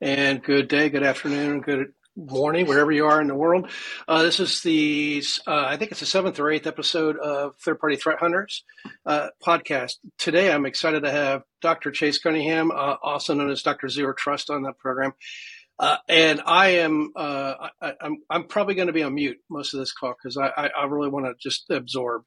and good day, good afternoon, good morning, wherever you are in the world. Uh, this is the, uh, I think it's the seventh or eighth episode of Third Party Threat Hunters uh, podcast. Today, I'm excited to have Dr. Chase Cunningham, uh, also known as Dr. Zero Trust, on that program. Uh, and I am, uh, I, am I'm, I'm probably going to be on mute most of this call because I, I, I, really want to just absorb.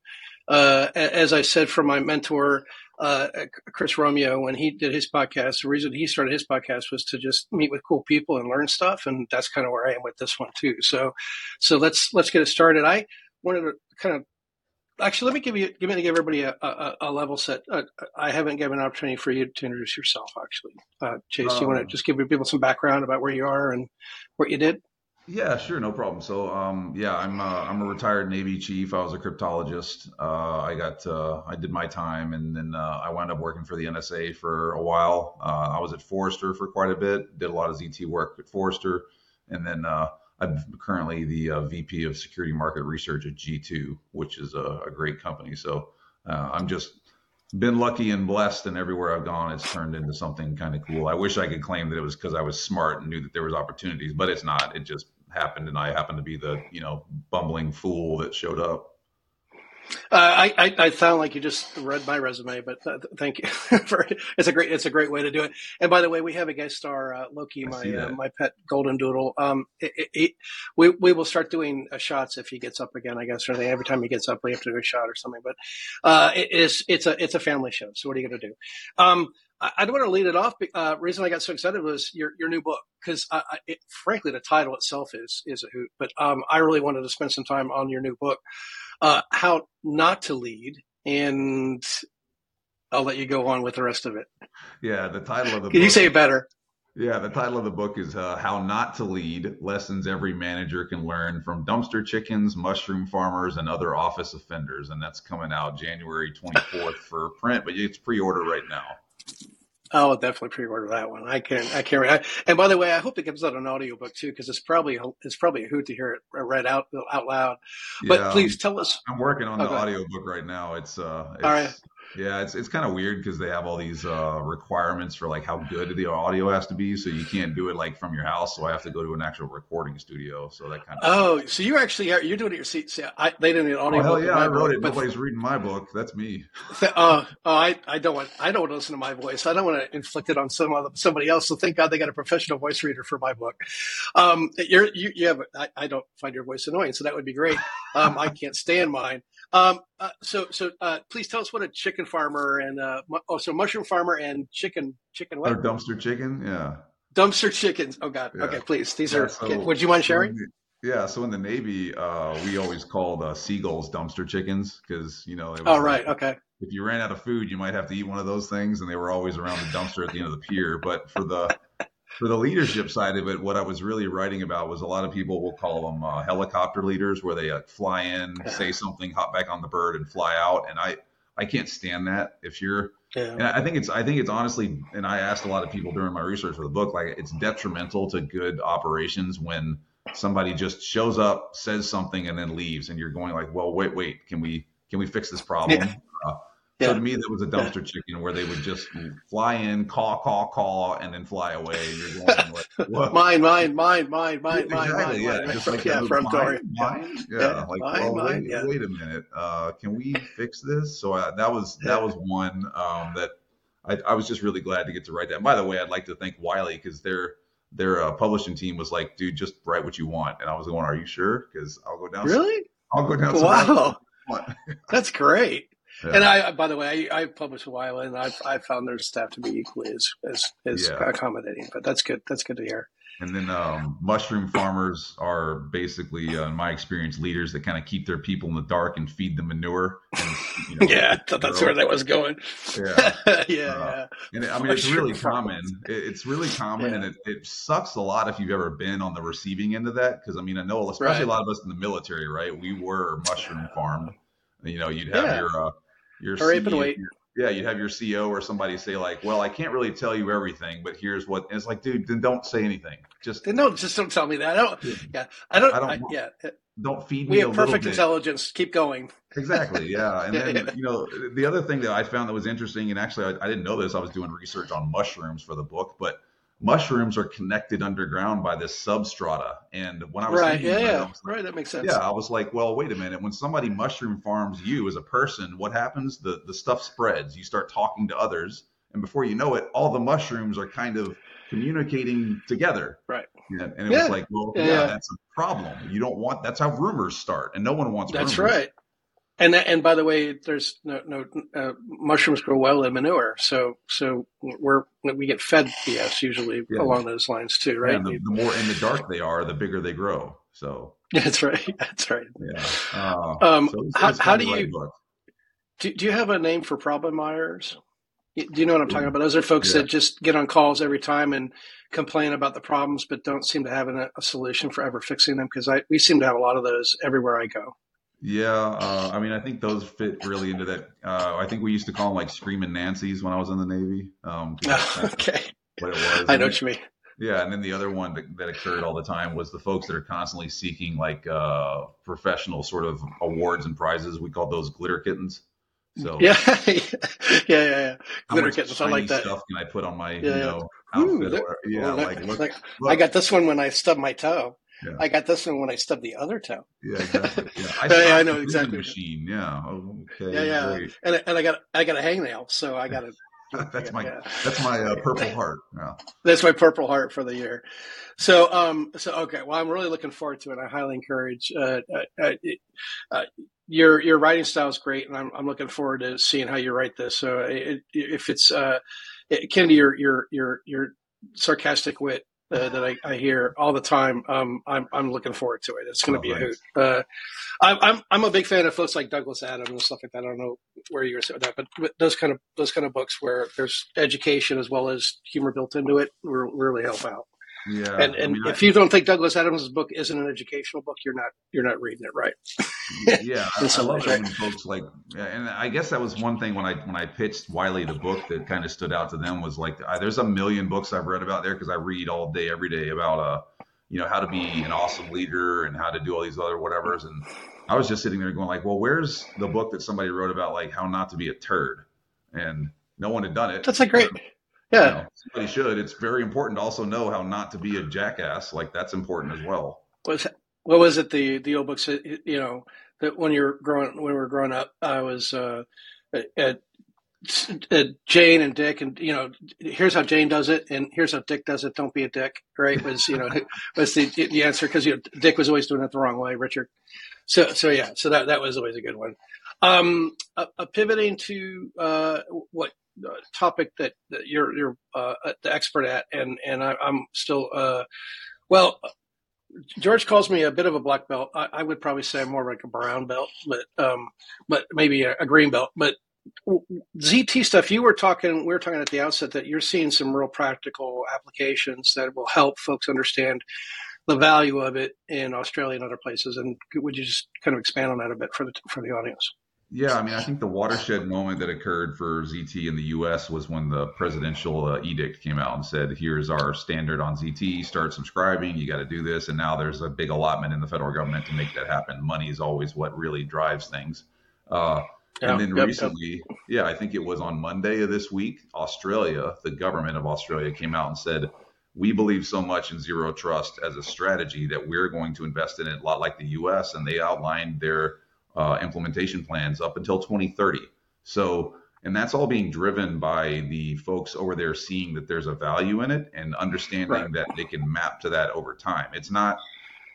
as I said from my mentor, uh, Chris Romeo when he did his podcast. The reason he started his podcast was to just meet with cool people and learn stuff, and that's kind of where I am with this one too. So, so let's let's get it started. I wanted to kind of actually let me give you give me to give everybody a, a, a level set. Uh, I haven't given an opportunity for you to introduce yourself. Actually, uh, Chase, um, you want to just give people some background about where you are and what you did? Yeah, sure, no problem. So, um, yeah, I'm uh, I'm a retired Navy chief. I was a cryptologist. Uh, I got uh, I did my time, and then uh, I wound up working for the NSA for a while. Uh, I was at Forrester for quite a bit. Did a lot of ZT work at Forrester, and then uh, I'm currently the VP of Security Market Research at G2, which is a, a great company. So, I'm just been lucky and blessed and everywhere I've gone it's turned into something kind of cool. I wish I could claim that it was because I was smart and knew that there was opportunities, but it's not. It just happened, and I happened to be the you know bumbling fool that showed up. Uh, I, I, sound like you just read my resume, but uh, thank you for it's a great it's a great way to do it. And by the way, we have a guest star, uh, Loki, my uh, my pet golden doodle. Um, it, it, it, we we will start doing uh, shots if he gets up again, I guess, or they, every time he gets up, we have to do a shot or something. But uh, it is it's a it's a family show. So what are you going to do? Um, I, I don't want to lead it off. Uh, reason I got so excited was your your new book because frankly the title itself is is a hoot. But um, I really wanted to spend some time on your new book, uh, how not to lead, and I'll let you go on with the rest of it. Yeah, the title of the can book, you say it better? Yeah, the title of the book is uh, How Not to Lead Lessons Every Manager Can Learn from Dumpster Chickens, Mushroom Farmers, and Other Office Offenders. And that's coming out January 24th for print, but it's pre order right now. I'll definitely pre-order that one. I can, I can't. I, and by the way, I hope it comes out an audiobook too, because it's probably it's probably a hoot to hear it read out out loud. But yeah, please tell us. I'm working on oh, the audiobook right now. It's uh, it's, all right. Yeah, it's it's kind of weird because they have all these uh, requirements for like how good the audio has to be, so you can't do it like from your house. So I have to go to an actual recording studio. So that kind of. Oh, so you actually are, you're doing it your seat? See, I, they didn't need audio. Oh, hell yeah, I wrote book, it. Nobody's reading my book. That's me. Uh, oh, I I don't want I don't want to listen to my voice. I don't want to inflict it on some other, somebody else. So thank God they got a professional voice reader for my book. Um, you're you, you have I, I don't find your voice annoying, so that would be great. Um, I can't stand mine. Um, uh, so, so uh, please tell us what a chicken farmer and uh, oh, so mushroom farmer and chicken chicken what? Or dumpster chicken, yeah. Dumpster chickens. Oh God. Yeah. Okay, please. These yeah, are. So, would you mind sharing? yeah. So in the Navy, uh, we always called uh, seagulls dumpster chickens because you know. It was oh right. Like, okay. If you ran out of food, you might have to eat one of those things, and they were always around the dumpster at the end of the pier. But for the for the leadership side of it, what I was really writing about was a lot of people will call them uh, helicopter leaders, where they uh, fly in, say something, hop back on the bird, and fly out. And I, I can't stand that. If you're, yeah. and I think it's, I think it's honestly, and I asked a lot of people during my research for the book, like it's detrimental to good operations when somebody just shows up, says something, and then leaves, and you're going like, well, wait, wait, can we, can we fix this problem? Yeah. Uh, yeah. So to me, that was a dumpster chicken where they would just fly in, call, call, call, and then fly away. you're going like, mine, mine, mine, mine, mine, exactly, mine, yeah, mine. Just like yeah, from mine, mine, yeah, yeah, like mine, well, mine, wait, yeah. wait a minute, uh, can we fix this? So uh, that was that was one um, that I, I, was just really glad to get to write that. And by the way, I'd like to thank Wiley because their their uh, publishing team was like, dude, just write what you want, and I was going, are you sure? Because I'll go down. Really? I'll go down. Wow, that's great. Yeah. And I, by the way, I, I published a while, and I've, I found their staff to be equally as as, as yeah. accommodating. But that's good. That's good to hear. And then um, mushroom farmers are basically, uh, in my experience, leaders that kind of keep their people in the dark and feed them manure. And, you know, yeah, that's where that was going. Yeah, yeah, uh, yeah. And it, I mean, it's really common. It, it's really common, yeah. and it, it sucks a lot if you've ever been on the receiving end of that. Because I mean, I know, especially right. a lot of us in the military, right? We were mushroom farmed. You know, you'd have yeah. your uh, your Hurry up and wait. Yeah, you'd have your CEO or somebody say like, "Well, I can't really tell you everything, but here's what." it's like, dude, then don't say anything. Just no, just don't tell me that. I don't. Yeah, I don't. I don't I, yeah. Don't feed me. We have perfect intelligence. Keep going. Exactly. Yeah. And then you know the other thing that I found that was interesting, and actually I, I didn't know this. I was doing research on mushrooms for the book, but mushrooms are connected underground by this substrata. And when I was right, yeah, yeah, like, right, that makes sense. Yeah, I was like, well, wait a minute. When somebody mushroom farms you as a person, what happens? The the stuff spreads. You start talking to others, and before you know it, all the mushrooms are kind of communicating together. Right. And, and it yeah. was like, well, yeah, yeah, that's a problem. You don't want. That's how rumors start, and no one wants. That's rumors. right. And and by the way, there's no no uh, mushrooms grow well in manure, so so we're we get fed BS usually yeah. along those lines too, right? Yeah, the, the, more in the dark they are, the bigger they grow. So that's right. That's right. Yeah. Uh, um, so how, how do you do, do? you have a name for problem Myers? Do you know what I'm talking about? Those are folks yeah. that just get on calls every time and complain about the problems, but don't seem to have a, a solution for ever fixing them. Because I we seem to have a lot of those everywhere I go. Yeah, uh, I mean, I think those fit really into that. Uh, I think we used to call them like screaming Nancy's when I was in the Navy. Um, okay. What it was. I know what you mean. Yeah, and then the other one that, that, occurred all the time was the folks that are constantly seeking like uh, professional sort of awards and prizes. We call those glitter kittens. So yeah, yeah, yeah, yeah. Glitter kittens. I like that. Stuff can I put on my yeah, you know yeah. outfit? Ooh, or, yeah, well, like, look, like look. I got this one when I stubbed my toe. Yeah. I got this one when I stubbed the other toe. Yeah, exactly. Yeah, I, yeah, I know exactly. Machine. Yeah. Okay. Yeah, yeah. Great. And and I got I got a hangnail, so I got to. that's my yeah. that's my uh, purple heart. Yeah. That's my purple heart for the year. So um so okay well I'm really looking forward to it. I highly encourage. Uh, uh, uh, uh your your writing style is great, and I'm I'm looking forward to seeing how you write this. So it, if it's uh, akin to your your your your sarcastic wit uh, that I, I, hear all the time. Um, I'm I'm looking forward to it. It's going to oh, be nice. a hoot. Uh, I'm I'm I'm a big fan of folks like Douglas Adams and stuff like that. I don't know where you're with that, but, but those kind of those kind of books where there's education as well as humor built into it will really help out. Yeah, and and I mean, if I, you don't think Douglas Adams' book isn't an educational book, you're not you're not reading it right. yeah, I, I love right? when folks like, and I guess that was one thing when I when I pitched Wiley the book that kind of stood out to them was like, I, there's a million books I've read about there because I read all day every day about uh, you know, how to be an awesome leader and how to do all these other whatevers, and I was just sitting there going like, well, where's the book that somebody wrote about like how not to be a turd, and no one had done it. That's a great. Yeah. You know, somebody should. It's very important to also know how not to be a jackass. Like that's important as well. Was what was it? The the old books. You know that when you're growing when we were growing up, I was uh, at, at Jane and Dick, and you know, here's how Jane does it, and here's how Dick does it. Don't be a dick, right? Was you know was the the answer because you know Dick was always doing it the wrong way, Richard. So so yeah, so that that was always a good one. Um, a, a pivoting to uh, what uh, topic that, that you're you're uh, the expert at, and and I, am still uh, well. George calls me a bit of a black belt. I, I, would probably say I'm more like a brown belt, but um, but maybe a, a green belt. But ZT stuff, you were talking, we were talking at the outset that you're seeing some real practical applications that will help folks understand the value of it in Australia and other places. And would you just kind of expand on that a bit for the for the audience? Yeah, I mean, I think the watershed moment that occurred for ZT in the U.S. was when the presidential uh, edict came out and said, "Here's our standard on ZT. Start subscribing. You got to do this." And now there's a big allotment in the federal government to make that happen. Money is always what really drives things. Uh, yeah, and then yep, recently, yep. yeah, I think it was on Monday of this week, Australia, the government of Australia came out and said, "We believe so much in zero trust as a strategy that we're going to invest in it a lot like the U.S." And they outlined their uh, implementation plans up until 2030. So, and that's all being driven by the folks over there seeing that there's a value in it and understanding right. that they can map to that over time. It's not,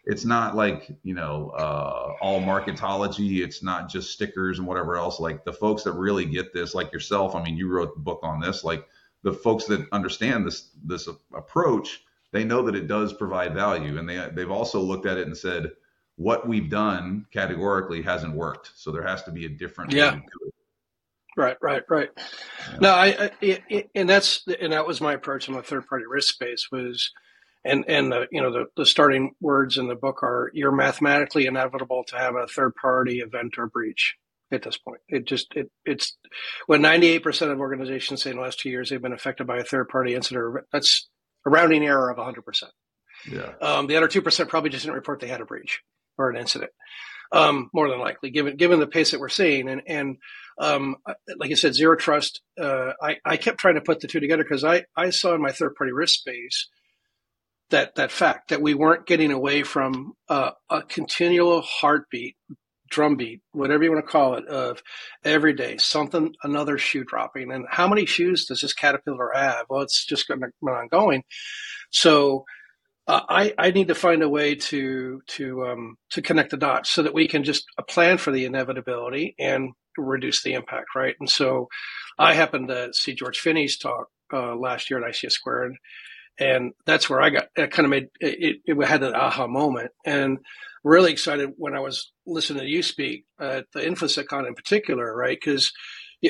it's not like you know uh, all marketology. It's not just stickers and whatever else. Like the folks that really get this, like yourself. I mean, you wrote the book on this. Like the folks that understand this this approach, they know that it does provide value, and they they've also looked at it and said what we've done categorically hasn't worked. So there has to be a different yeah. Right, right, right. Yeah. No, I, I it, and that's and that was my approach in the third party risk space was, and and the you know the the starting words in the book are you're mathematically inevitable to have a third party event or breach at this point. It just it it's when 98% of organizations say in the last two years they've been affected by a third party incident. That's a rounding error of 100%. Yeah. Um, the other 2% probably just didn't report they had a breach or an incident. Um, more than likely, given given the pace that we're seeing, and and um, like I said, zero trust. Uh, I, I kept trying to put the two together because I, I saw in my third party risk space that that fact that we weren't getting away from uh, a continual heartbeat, drumbeat, whatever you want to call it, of every day something another shoe dropping. And how many shoes does this caterpillar have? Well, it's just going to be ongoing. So uh, I, I need to find a way to to um, to connect the dots so that we can just plan for the inevitability and reduce the impact, right? And so, I happened to see George Finney's talk uh, last year at ISC Squared, and that's where I got it kind of made it, it had an aha moment, and really excited when I was listening to you speak at the InfoSecCon in particular, right? Because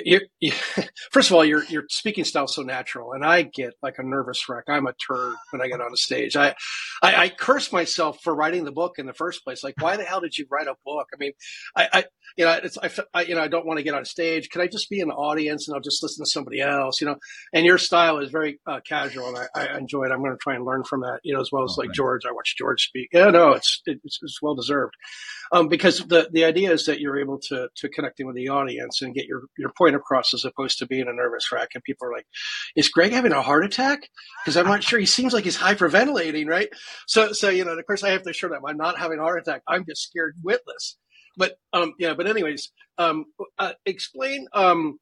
you, you, first of all, your your speaking style is so natural, and I get like a nervous wreck. I'm a turd when I get on a stage. I, I, I curse myself for writing the book in the first place. Like, why the hell did you write a book? I mean, I, I you know, it's I, I, you know, I don't want to get on stage. Can I just be in the audience and I'll just listen to somebody else? You know, and your style is very uh, casual, and I, I enjoy it. I'm going to try and learn from that. You know, as well as oh, like George. I watch George speak. Yeah, no, it's it's, it's well deserved um, because the the idea is that you're able to to connecting with the audience and get your your point across as opposed to being a nervous wreck. And people are like, "Is Greg having a heart attack?" Because I'm not sure. He seems like he's hyperventilating, right? So so you know, of course, I have to assure them I'm not having a heart attack. I'm just scared witless. But um, yeah. But anyways, um, uh, explain. Um,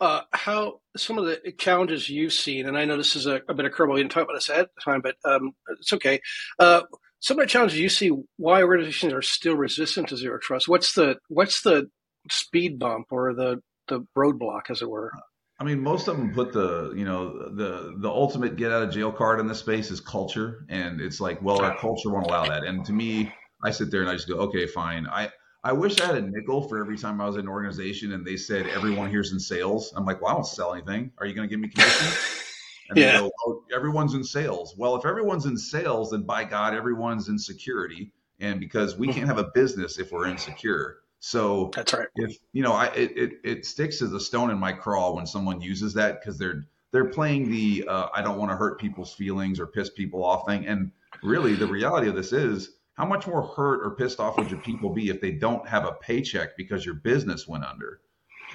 uh, how some of the challenges you've seen, and I know this is a, a bit of curveball. You didn't talk about this ahead the time, but um, it's okay. Uh, some of the challenges you see why organizations are still resistant to zero trust. What's the what's the speed bump or the the roadblock, as it were? I mean, most of them put the you know the the ultimate get out of jail card in this space is culture, and it's like, well, our culture won't allow that. And to me, I sit there and I just go, okay, fine. I I wish I had a nickel for every time I was in an organization and they said everyone here's in sales. I'm like, well, I don't sell anything. Are you going to give me commission? And yeah. Go, oh, everyone's in sales. Well, if everyone's in sales, then by God, everyone's in security. And because we can't have a business if we're insecure. So that's right. If you know, I it, it, it sticks as a stone in my craw when someone uses that because they're they're playing the uh, I don't want to hurt people's feelings or piss people off thing. And really, the reality of this is how much more hurt or pissed off would your people be if they don't have a paycheck because your business went under?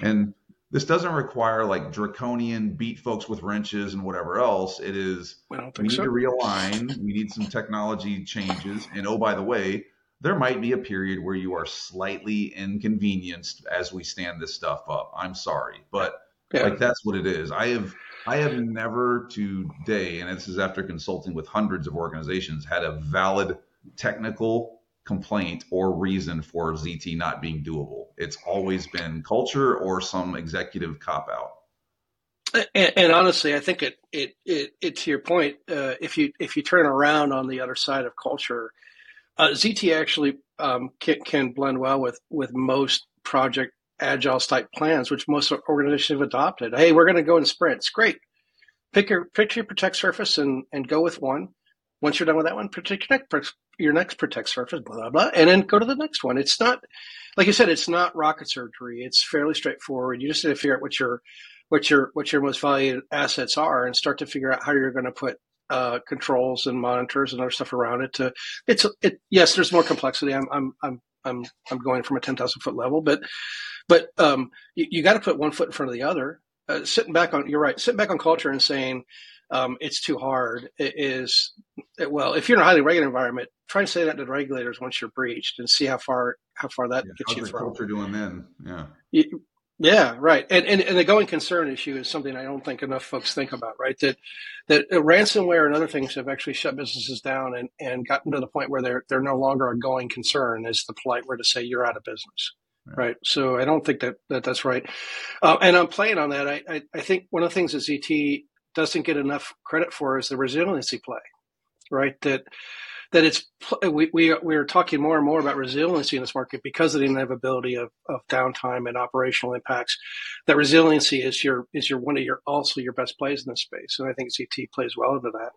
And this doesn't require like draconian beat folks with wrenches and whatever else. It is we need so. to realign. We need some technology changes. And oh, by the way, there might be a period where you are slightly inconvenienced as we stand this stuff up. I'm sorry, but yeah. like that's what it is. I have I have never today, and this is after consulting with hundreds of organizations, had a valid technical complaint or reason for ZT not being doable. It's always been culture or some executive cop out. And, and, honestly, I think it, it, it, it to your point, uh, if you if you turn around on the other side of culture, uh, ZT actually um, can, can, blend well with with most project agile type plans, which most organizations have adopted. Hey, we're going to go in sprints. Great. Pick your pick your protect surface and and go with one. Once you're done with that one, protect your next your next protect surface, blah blah blah, and then go to the next one. It's not like you said, it's not rocket surgery. It's fairly straightforward. You just need to figure out what your what your what your most valued assets are, and start to figure out how you're going to put uh, controls and monitors and other stuff around it. To it's it. Yes, there's more complexity. I'm I'm I'm I'm I'm going from a ten thousand foot level, but but um, you, you got to put one foot in front of the other. Uh, sitting back on you're right. Sitting back on culture and saying um, it's too hard. It is well if you're in a highly regulated environment try and say that to the regulators once you're breached and see how far how far that yeah, gets you from. culture doing then yeah. You, yeah right. And, and and the going concern issue is something i don't think enough folks think about right? That that ransomware and other things have actually shut businesses down and and gotten to the point where they're they're no longer a going concern is the polite way to say you're out of business right, right? so i don't think that, that that's right. Uh, and i'm playing on that. I, I i think one of the things that zt doesn't get enough credit for is the resiliency play, right? That that it's we we we are talking more and more about resiliency in this market because of the inevitability of, of downtime and operational impacts. That resiliency is your is your one of your also your best plays in this space, and I think ZT plays well into that.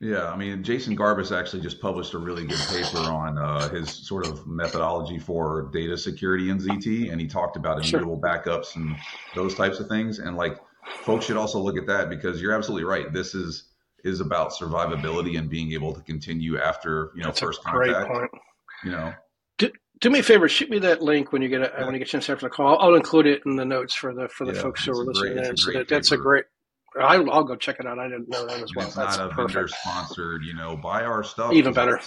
Yeah, I mean, Jason Garbis actually just published a really good paper on uh, his sort of methodology for data security in ZT, and he talked about immutable sure. backups and those types of things. And like folks should also look at that because you're absolutely right. This is is about survivability and being able to continue after you know That's first contact. You know, to, do me a favor, shoot me that link when you get a, yeah. when you get a chance after the call. I'll include it in the notes for the for the yeah, folks who are listening. Great, so that, that's a great. I'll, I'll, go check it out. I didn't know that as well. It's that's not a vendor sponsored. You know, buy our stuff. Even better.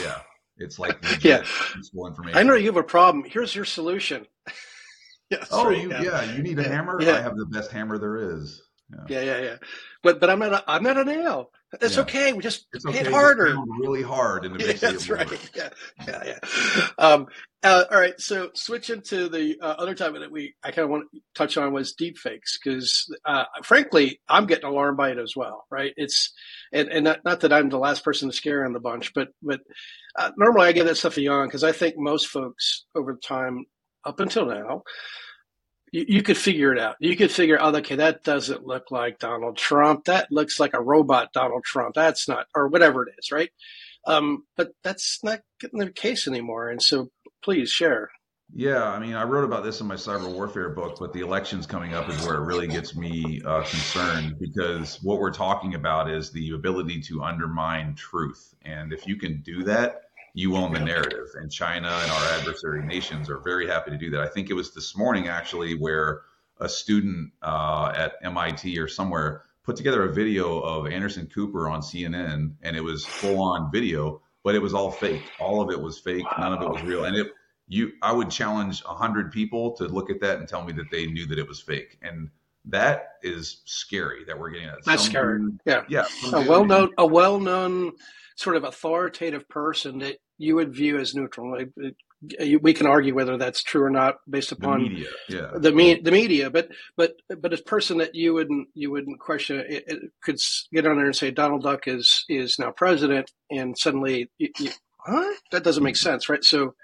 Yeah, it's like yeah, useful information. I know you have a problem. Here's your solution. Yes, oh, right, you, yeah. yeah. you need a hammer. Yeah. I have the best hammer there is. Yeah. yeah, yeah, yeah. But but I'm not a, I'm not a nail. It's yeah. okay. We just it's hit okay. harder. really hard, and yeah, that's right. Yeah, yeah, yeah. Um, uh, all right. So switching to the uh, other topic that we I kind of want to touch on was deepfakes because, uh, frankly, I'm getting alarmed by it as well. Right? It's and and not, not that I'm the last person to scare in the bunch, but but uh, normally I give that stuff a yawn because I think most folks over time up until now you, you, could figure it out. You could figure out, okay, that doesn't look like Donald Trump. That looks like a robot Donald Trump. That's not, or whatever it is, right? Um, but that's not getting the case anymore. And so please share. Yeah, I mean, I wrote about this in my cyber warfare book, but the elections coming up is where it really gets me uh, concerned because what we're talking about is the ability to undermine truth. And if you can do that, you own the narrative. And China and our adversary nations are very happy to do that. I think it was this morning actually where a student uh, at MIT or somewhere put together a video of Anderson Cooper on CNN, and it was full on video, but it was all fake. All of it was fake. Wow. None of it was real. And it you I would challenge a hundred people to look at that and tell me that they knew that it was fake. And that is scary that we're getting that. That's Some scary. Yeah. Yeah. A well known a well known sort of authoritative person that you would view as neutral. Uh, we can argue whether that's true or not based upon the media, yeah, the, me- the media. But but but a person that you wouldn't you wouldn't question it, it could get on there and say Donald Duck is is now president, and suddenly, you, you, huh? That doesn't make sense, right? So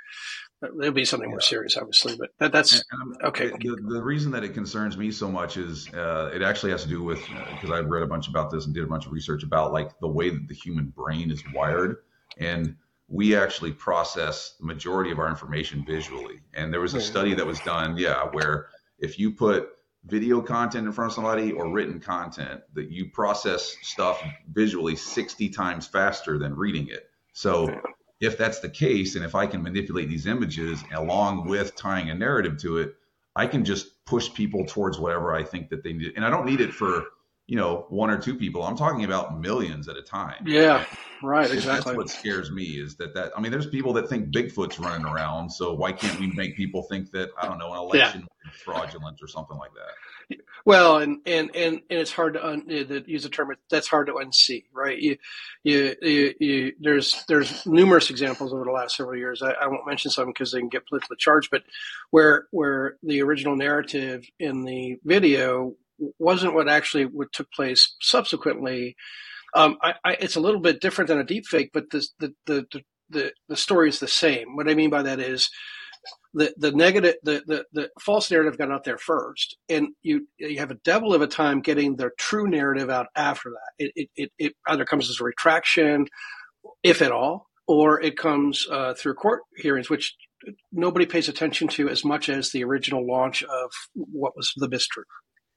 there'll be something more serious, obviously, but that, that's okay. The, the, reason that it concerns me so much is uh, it actually has to do with because uh, I've read a bunch about this and did a bunch of research about like the way that the human brain is wired, and we actually process the majority of our information visually. And there was a study that was done, yeah, where if you put video content in front of somebody or written content, that you process stuff visually 60 times faster than reading it. So if that's the case, and if I can manipulate these images along with tying a narrative to it, I can just push people towards whatever I think that they need. And I don't need it for, you know, one or two people. I'm talking about millions at a time. Yeah, right. Exactly. That's what scares me is that that I mean, there's people that think Bigfoot's running around. So why can't we make people think that I don't know an election yeah. fraudulent or something like that? Well, and and and, and it's hard to, un, use the term that's hard to unsee, right? You, you, you, you, there's there's numerous examples over the last several years. I, I won't mention some because they can get politically charged, but where where the original narrative in the video wasn't what actually what took place subsequently. Um, I, I, it's a little bit different than a deep fake, but the, the the the the story is the same. What I mean by that is the the negative the, the the false narrative got out there first and you you have a devil of a time getting the true narrative out after that it it, it either comes as a retraction if at all or it comes uh, through court hearings which nobody pays attention to as much as the original launch of what was the mistruth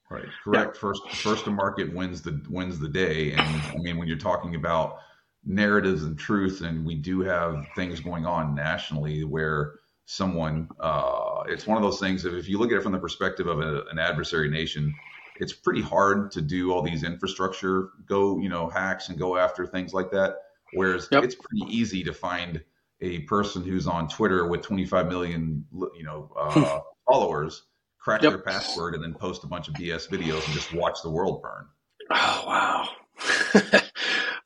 right correct yeah. first first to market wins the wins the day and i mean when you're talking about narratives and truth and we do have things going on nationally where someone. Uh, it's one of those things that if you look at it from the perspective of a, an adversary nation, it's pretty hard to do all these infrastructure go, you know, hacks and go after things like that. Whereas yep. it's pretty easy to find a person who's on Twitter with 25 million, you know, uh, followers, crack yep. their password, and then post a bunch of BS videos and just watch the world burn. Oh wow!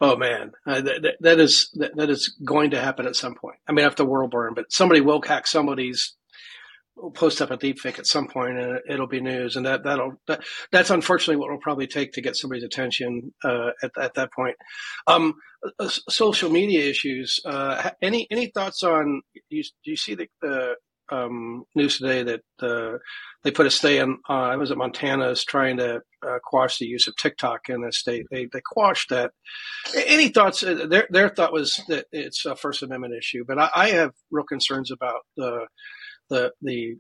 Oh man, uh, that, that is that, that is going to happen at some point. I mean, after the world burn, but somebody will hack somebody's post up a deepfake at some point, and it'll be news. And that that'll that, that's unfortunately what will probably take to get somebody's attention uh, at at that point. Um, uh, social media issues. Uh, any any thoughts on? Do you, do you see the, the um, news today that uh, they put a stay on. Uh, I was at Montana's trying to uh, quash the use of TikTok in the state. They they quashed that. Any thoughts? Uh, their their thought was that it's a First Amendment issue, but I, I have real concerns about the the the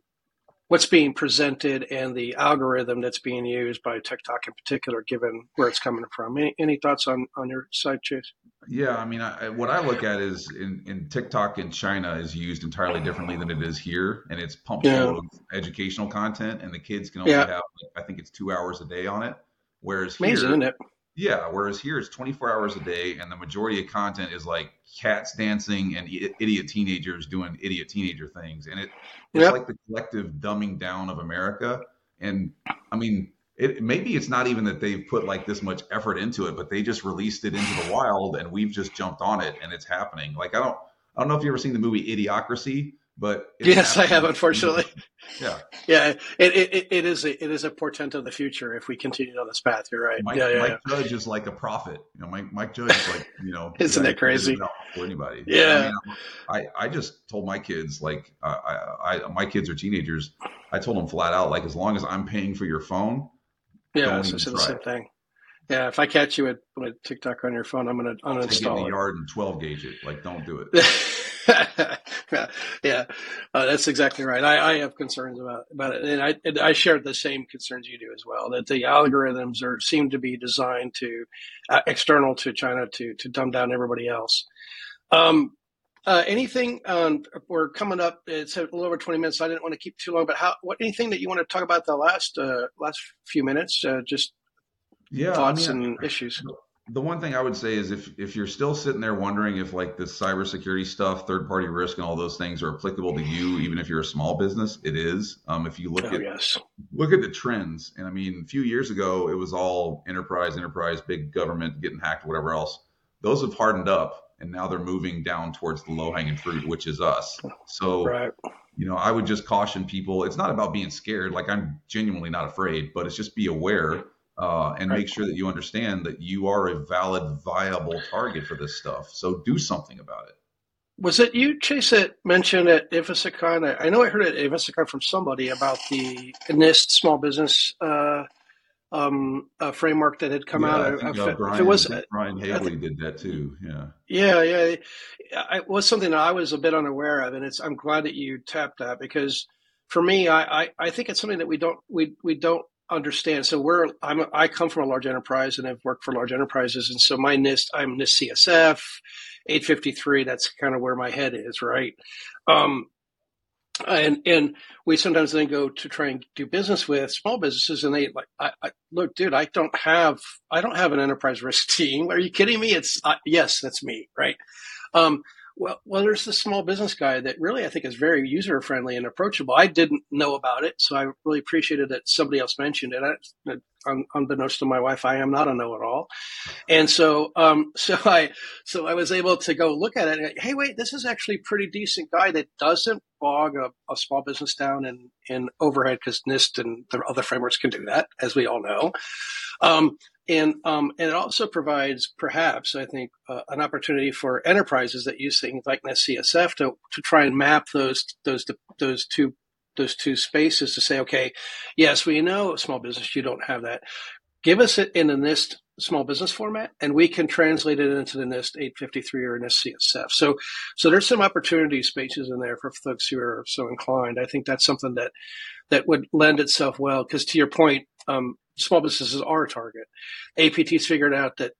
what's being presented and the algorithm that's being used by TikTok in particular, given where it's coming from. Any, any thoughts on on your side, Chase? Yeah, I mean, I, what I look at is in, in TikTok in China is used entirely differently than it is here, and it's pumped yeah. full of educational content, and the kids can only yeah. have, I think it's two hours a day on it. Whereas Amazing, here, isn't it? Yeah, whereas here it's 24 hours a day, and the majority of content is like cats dancing and idiot teenagers doing idiot teenager things, and it it's yep. like the collective dumbing down of America. And I mean, it maybe it's not even that they've put like this much effort into it, but they just released it into the wild, and we've just jumped on it, and it's happening. Like I don't, I don't know if you ever seen the movie Idiocracy, but yes, I have, unfortunately. Yeah, yeah, it, it, it is a, it is a portent of the future if we continue on this path. You're right. Mike, yeah, yeah, Mike yeah. Judge is like a prophet. You know, Mike Mike Judge is like you know, isn't that crazy for anybody? Yeah, I, mean, I, I just told my kids like uh, I, I my kids are teenagers. I told them flat out like as long as I'm paying for your phone, yeah, it's the same thing. Yeah, if I catch you with, with TikTok on your phone, I'm going to uninstall Take it in the yard and 12 gauge it. Like, don't do it. yeah, uh, that's exactly right. I, I, have concerns about about it, and I and I share the same concerns you do as well. That the algorithms are seem to be designed to uh, external to China to to dumb down everybody else. Um, uh, anything? Um, we're coming up. It's a little over twenty minutes. So I didn't want to keep too long, but how? What? Anything that you want to talk about the last uh, last few minutes? Uh, just yeah, thoughts I mean, and issues the one thing I would say is if if you're still sitting there wondering if like the cybersecurity stuff, third party risk, and all those things are applicable to you, even if you're a small business, it is. Um, if you look oh, at yes. look at the trends, and I mean, a few years ago it was all enterprise, enterprise, big government getting hacked, whatever else. Those have hardened up, and now they're moving down towards the low hanging fruit, which is us. So. Right. You know, I would just caution people. It's not about being scared. Like I'm genuinely not afraid, but it's just be aware uh, and make sure that you understand that you are a valid, viable target for this stuff. So do something about it. Was it you, Chase, that mentioned at InfoSecCon? I know I heard at InfoSecCon from somebody about the NIST small business uh, um, framework that had come yeah, out. I think, uh, Brian, it was Brian Haley did that too. Yeah. Yeah, yeah. It was something that I was a bit unaware of, and it's. I'm glad that you tapped that because for me, I, I, I think it's something that we don't we we don't understand. So we're I'm I come from a large enterprise and I've worked for large enterprises, and so my NIST I'm NIST CSF 853. That's kind of where my head is, right? Um, and and we sometimes then go to try and do business with small businesses, and they like, I, I, look, dude, I don't have I don't have an enterprise risk team. Are you kidding me? It's uh, yes, that's me, right? Um, well, well, there's the small business guy that really I think is very user friendly and approachable. I didn't know about it, so I really appreciated that somebody else mentioned it. I, unbeknownst to my wife, I am not a know-it-all, and so um, so I so I was able to go look at it. and Hey, wait, this is actually a pretty decent guy that doesn't bog a, a small business down in in overhead because NIST and the other frameworks can do that, as we all know. Um, and um, and it also provides perhaps I think uh, an opportunity for enterprises that use things like NIST CSF to to try and map those those those two those two spaces to say, okay, yes, we know small business, you don't have that. Give us it in a NIST small business format, and we can translate it into the NIST 853 or NIST CSF. So, so there's some opportunity spaces in there for folks who are so inclined. I think that's something that that would lend itself well because, to your point, um, small businesses are a target. APT's figured out that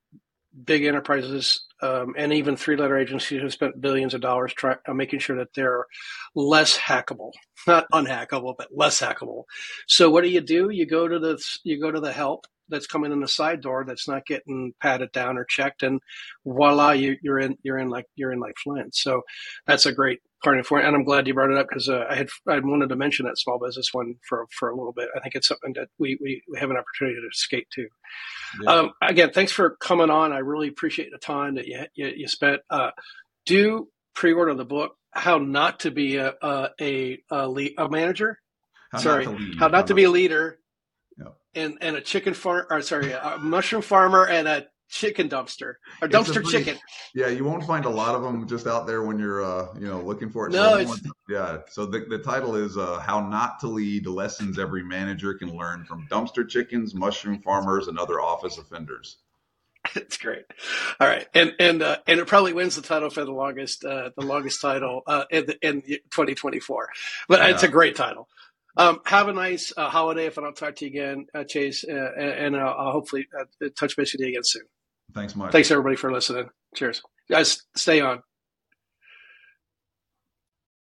big enterprises um, and even three-letter agencies have spent billions of dollars try, uh, making sure that they're less hackable, not unhackable, but less hackable. So what do you do? You go to the you go to the help that's coming in the side door that's not getting patted down or checked, and voila, you, are in you're in like you're in like Flint. So that's a great part of it. And I'm glad you brought it up because uh, I had I wanted to mention that small business one for for a little bit. I think it's something that we we, we have an opportunity to skate to. Yeah. Um, again, thanks for coming on. I really appreciate the time that you you, you spent. Uh, do pre-order the book "How Not to Be a a a, a, lead, a Manager." How sorry, not how not to be a leader and and a chicken farm or sorry a mushroom farmer and a chicken dumpster or dumpster pretty, chicken. Yeah you won't find a lot of them just out there when you're uh you know looking for it. No, so yeah so the, the title is uh how not to lead lessons every manager can learn from dumpster chickens mushroom farmers and other office offenders. It's great. All right and and uh, and it probably wins the title for the longest uh the longest title uh in, in 2024 but yeah. it's a great title Um, have a nice uh, holiday if I don't talk to you again, uh, Chase, uh, and, and I'll hopefully uh, touch base with you again soon. Thanks much. Thanks everybody for listening. Cheers. Guys, stay on.